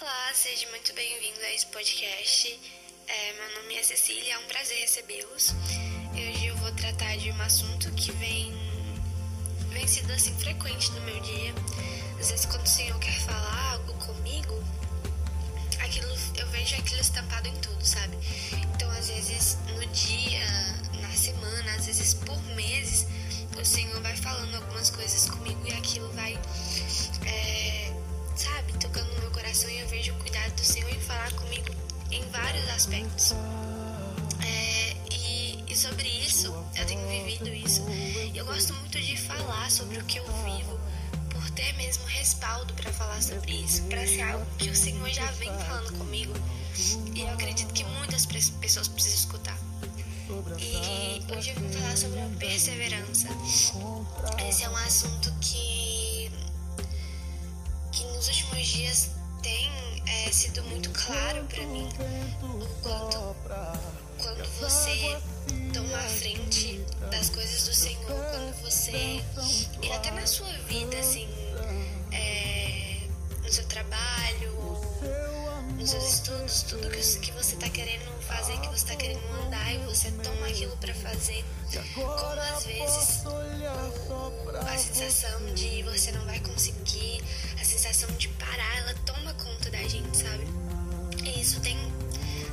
Olá, seja muito bem-vindo a esse podcast. É, meu nome é Cecília, é um prazer recebê-los. Hoje eu vou tratar de um assunto que vem, vem sido assim frequente no meu dia. Às vezes quando o Senhor quer falar algo comigo, aquilo eu vejo aquilo estampado em tudo, sabe? Então às vezes no dia, na semana, às vezes por meses, o Senhor vai falando algumas coisas comigo e aquilo vai em vários aspectos. É, e, e, sobre isso, eu tenho vivido isso. E eu gosto muito de falar sobre o que eu vivo, por ter mesmo respaldo para falar sobre isso, para ser algo que o Senhor já vem falando comigo. E eu acredito que muitas pessoas precisam escutar. E hoje eu vou falar sobre a perseverança. Esse é um assunto que, que nos últimos dias sido muito claro para mim o quanto quando você toma a frente das coisas do Senhor, quando você e até na sua vida assim, é, no seu trabalho, nos seus estudos, tudo que, que você está querendo fazer, que você está querendo mandar e você toma aquilo para fazer, como às vezes a sensação de você não vai conseguir, sensação de parar, ela toma conta da gente, sabe? E isso tem.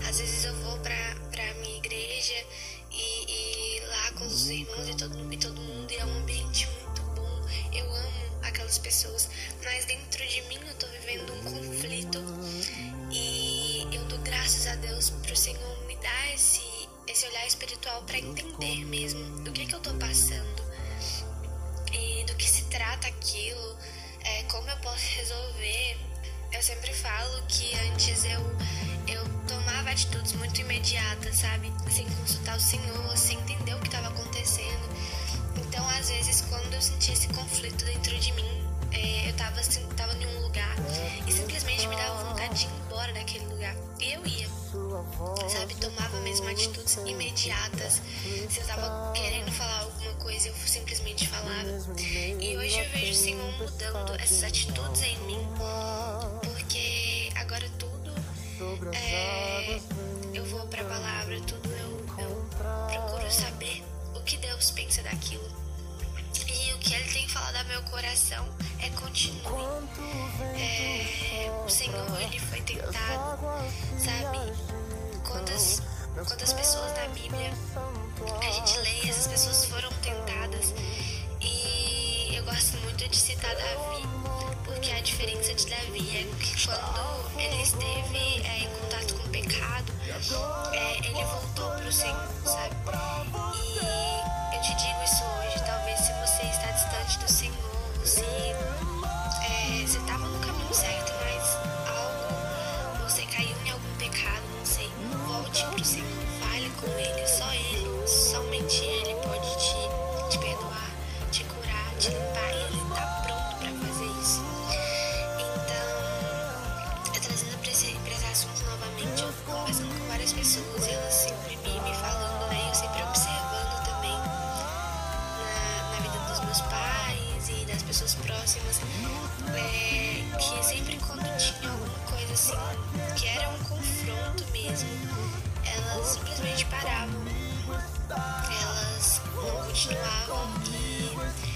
Às vezes eu vou pra, pra minha igreja e, e lá com os irmãos e todo, e todo mundo, e é um ambiente muito bom. Eu amo aquelas pessoas, mas dentro de mim eu tô vivendo um conflito e eu dou graças a Deus pro Senhor me dar esse, esse olhar espiritual para entender mesmo do que, que eu tô passando e do que se trata aquilo, como eu posso resolver. Eu sempre falo que antes eu, eu tomava atitudes muito imediatas, sabe? Sem consultar o Senhor, sem entender o que estava acontecendo. Então, às vezes, quando eu sentia esse conflito dentro de mim, é, eu tava, assim, tava em um lugar e simplesmente me dava vontade de ir embora daquele lugar. E eu ia, sabe? Tomava mesmo atitudes imediatas. Se eu tava querendo falar alguma coisa, eu simplesmente falava. E hoje eu vejo o Senhor mudando essas atitudes em mim, porque agora tudo é, eu vou pra palavra, tudo eu, eu procuro saber o que Deus pensa daquilo. E o que Ele tem falado ao meu coração é continue. É, o Senhor, Ele foi tentado, sabe? Quantas, quantas pessoas na Bíblia a gente lê, essas pessoas foram tentadas. E eu gosto muito de citar Davi, porque a diferença de Davi é que quando ele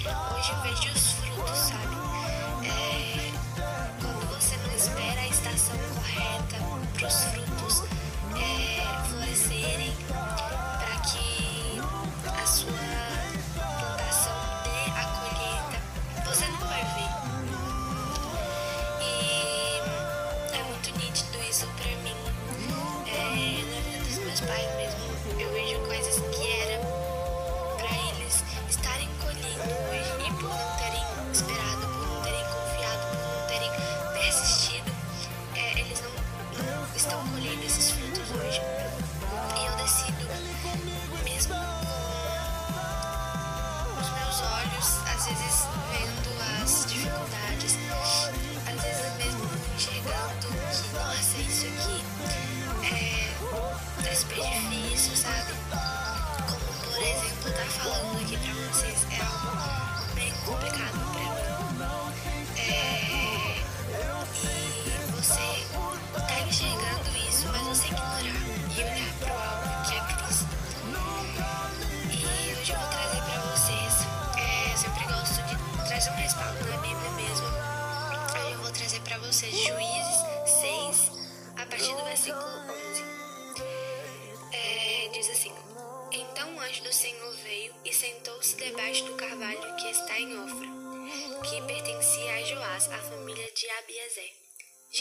hoje eu vejo os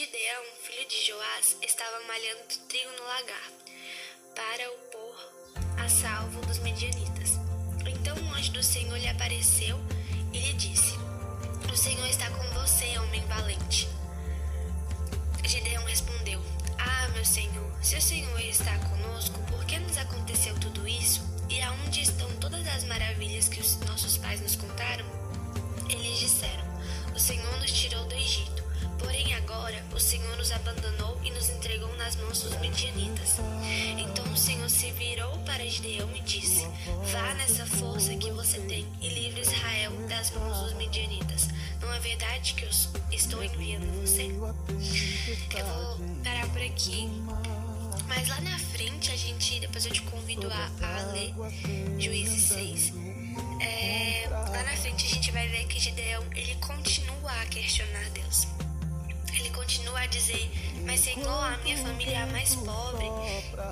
Gideão, filho de Joás, estava malhando trigo no lagar, para o pôr a salvo dos medianitas. Então o anjo do Senhor lhe apareceu e lhe disse: O Senhor está com você, homem valente. Gideão respondeu: Ah, meu Senhor, se o Senhor está conosco, por que nos aconteceu tudo isso? E aonde estão todas as maravilhas que os nossos pais nos contaram? Eles disseram: O Senhor nos tirou do Egito. Porém, agora o Senhor nos abandonou e nos entregou nas mãos dos medianitas. Então o Senhor se virou para Gideão e disse: Vá nessa força que você tem e livre Israel das mãos dos medianitas. Não é verdade que eu estou enviando você? Eu vou parar por aqui. Mas lá na frente a gente, depois eu te convido a, a ler Juízes 6. É, lá na frente a gente vai ver que Gideão ele continua a questionar Deus ele continua a dizer: Mas Senhor, a minha família é a mais pobre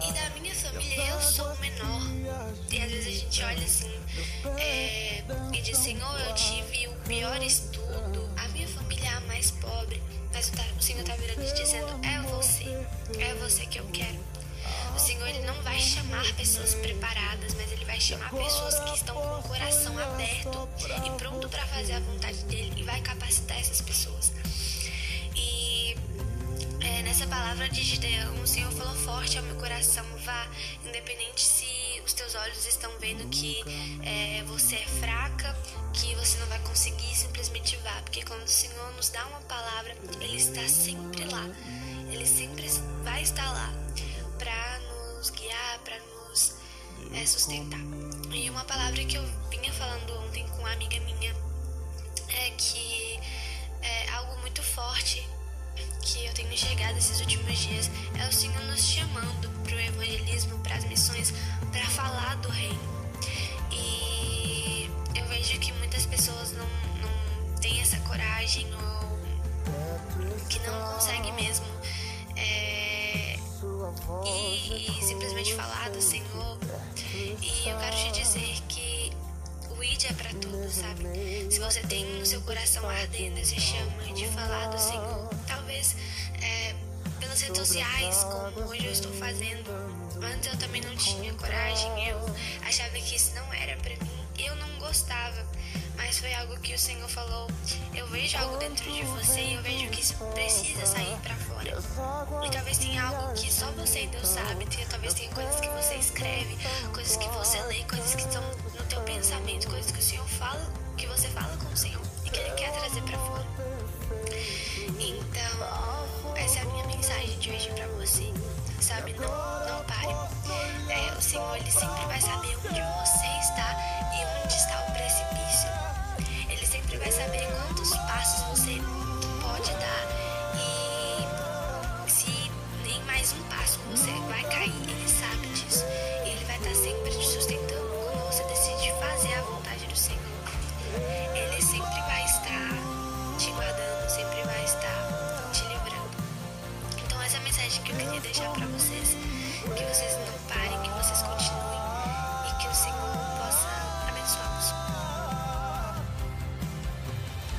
e da minha família eu sou o menor. E às vezes a gente olha assim é, e diz: Senhor, eu tive o pior estudo, a minha família é a mais pobre. Mas o Senhor está virando e dizendo: É você, é você que eu quero. O Senhor ele não vai chamar pessoas preparadas, mas ele vai chamar pessoas que estão com o coração aberto e pronto para fazer a vontade dele e vai capacitar essas pessoas. Nessa palavra de Gideão, o Senhor falou forte ao meu coração: vá, independente se os teus olhos estão vendo que é, você é fraca, que você não vai conseguir, simplesmente vá, porque quando o Senhor nos dá uma palavra, Ele está sempre lá, Ele sempre vai estar lá para nos guiar, para nos é, sustentar. E uma palavra que eu vinha falando ontem com uma amiga minha é que é algo muito forte enxergado esses últimos dias é o Senhor nos chamando para o evangelismo, para as missões, para falar do reino. E eu vejo que muitas pessoas não, não têm essa coragem ou que não conseguem mesmo é, e, e simplesmente falar do Senhor. E eu quero te dizer que o ID é para tudo, sabe? Se você tem no seu coração ardendo essa chama de falar do Senhor, pelas redes sociais, como hoje eu estou fazendo. Antes eu também não tinha coragem, eu achava que isso não era para mim, eu não gostava, mas foi algo que o Senhor falou. Eu vejo algo dentro de você e eu vejo que isso precisa sair para fora. E talvez tenha algo que só você e Deus sabe, talvez tenha coisas que você escreve,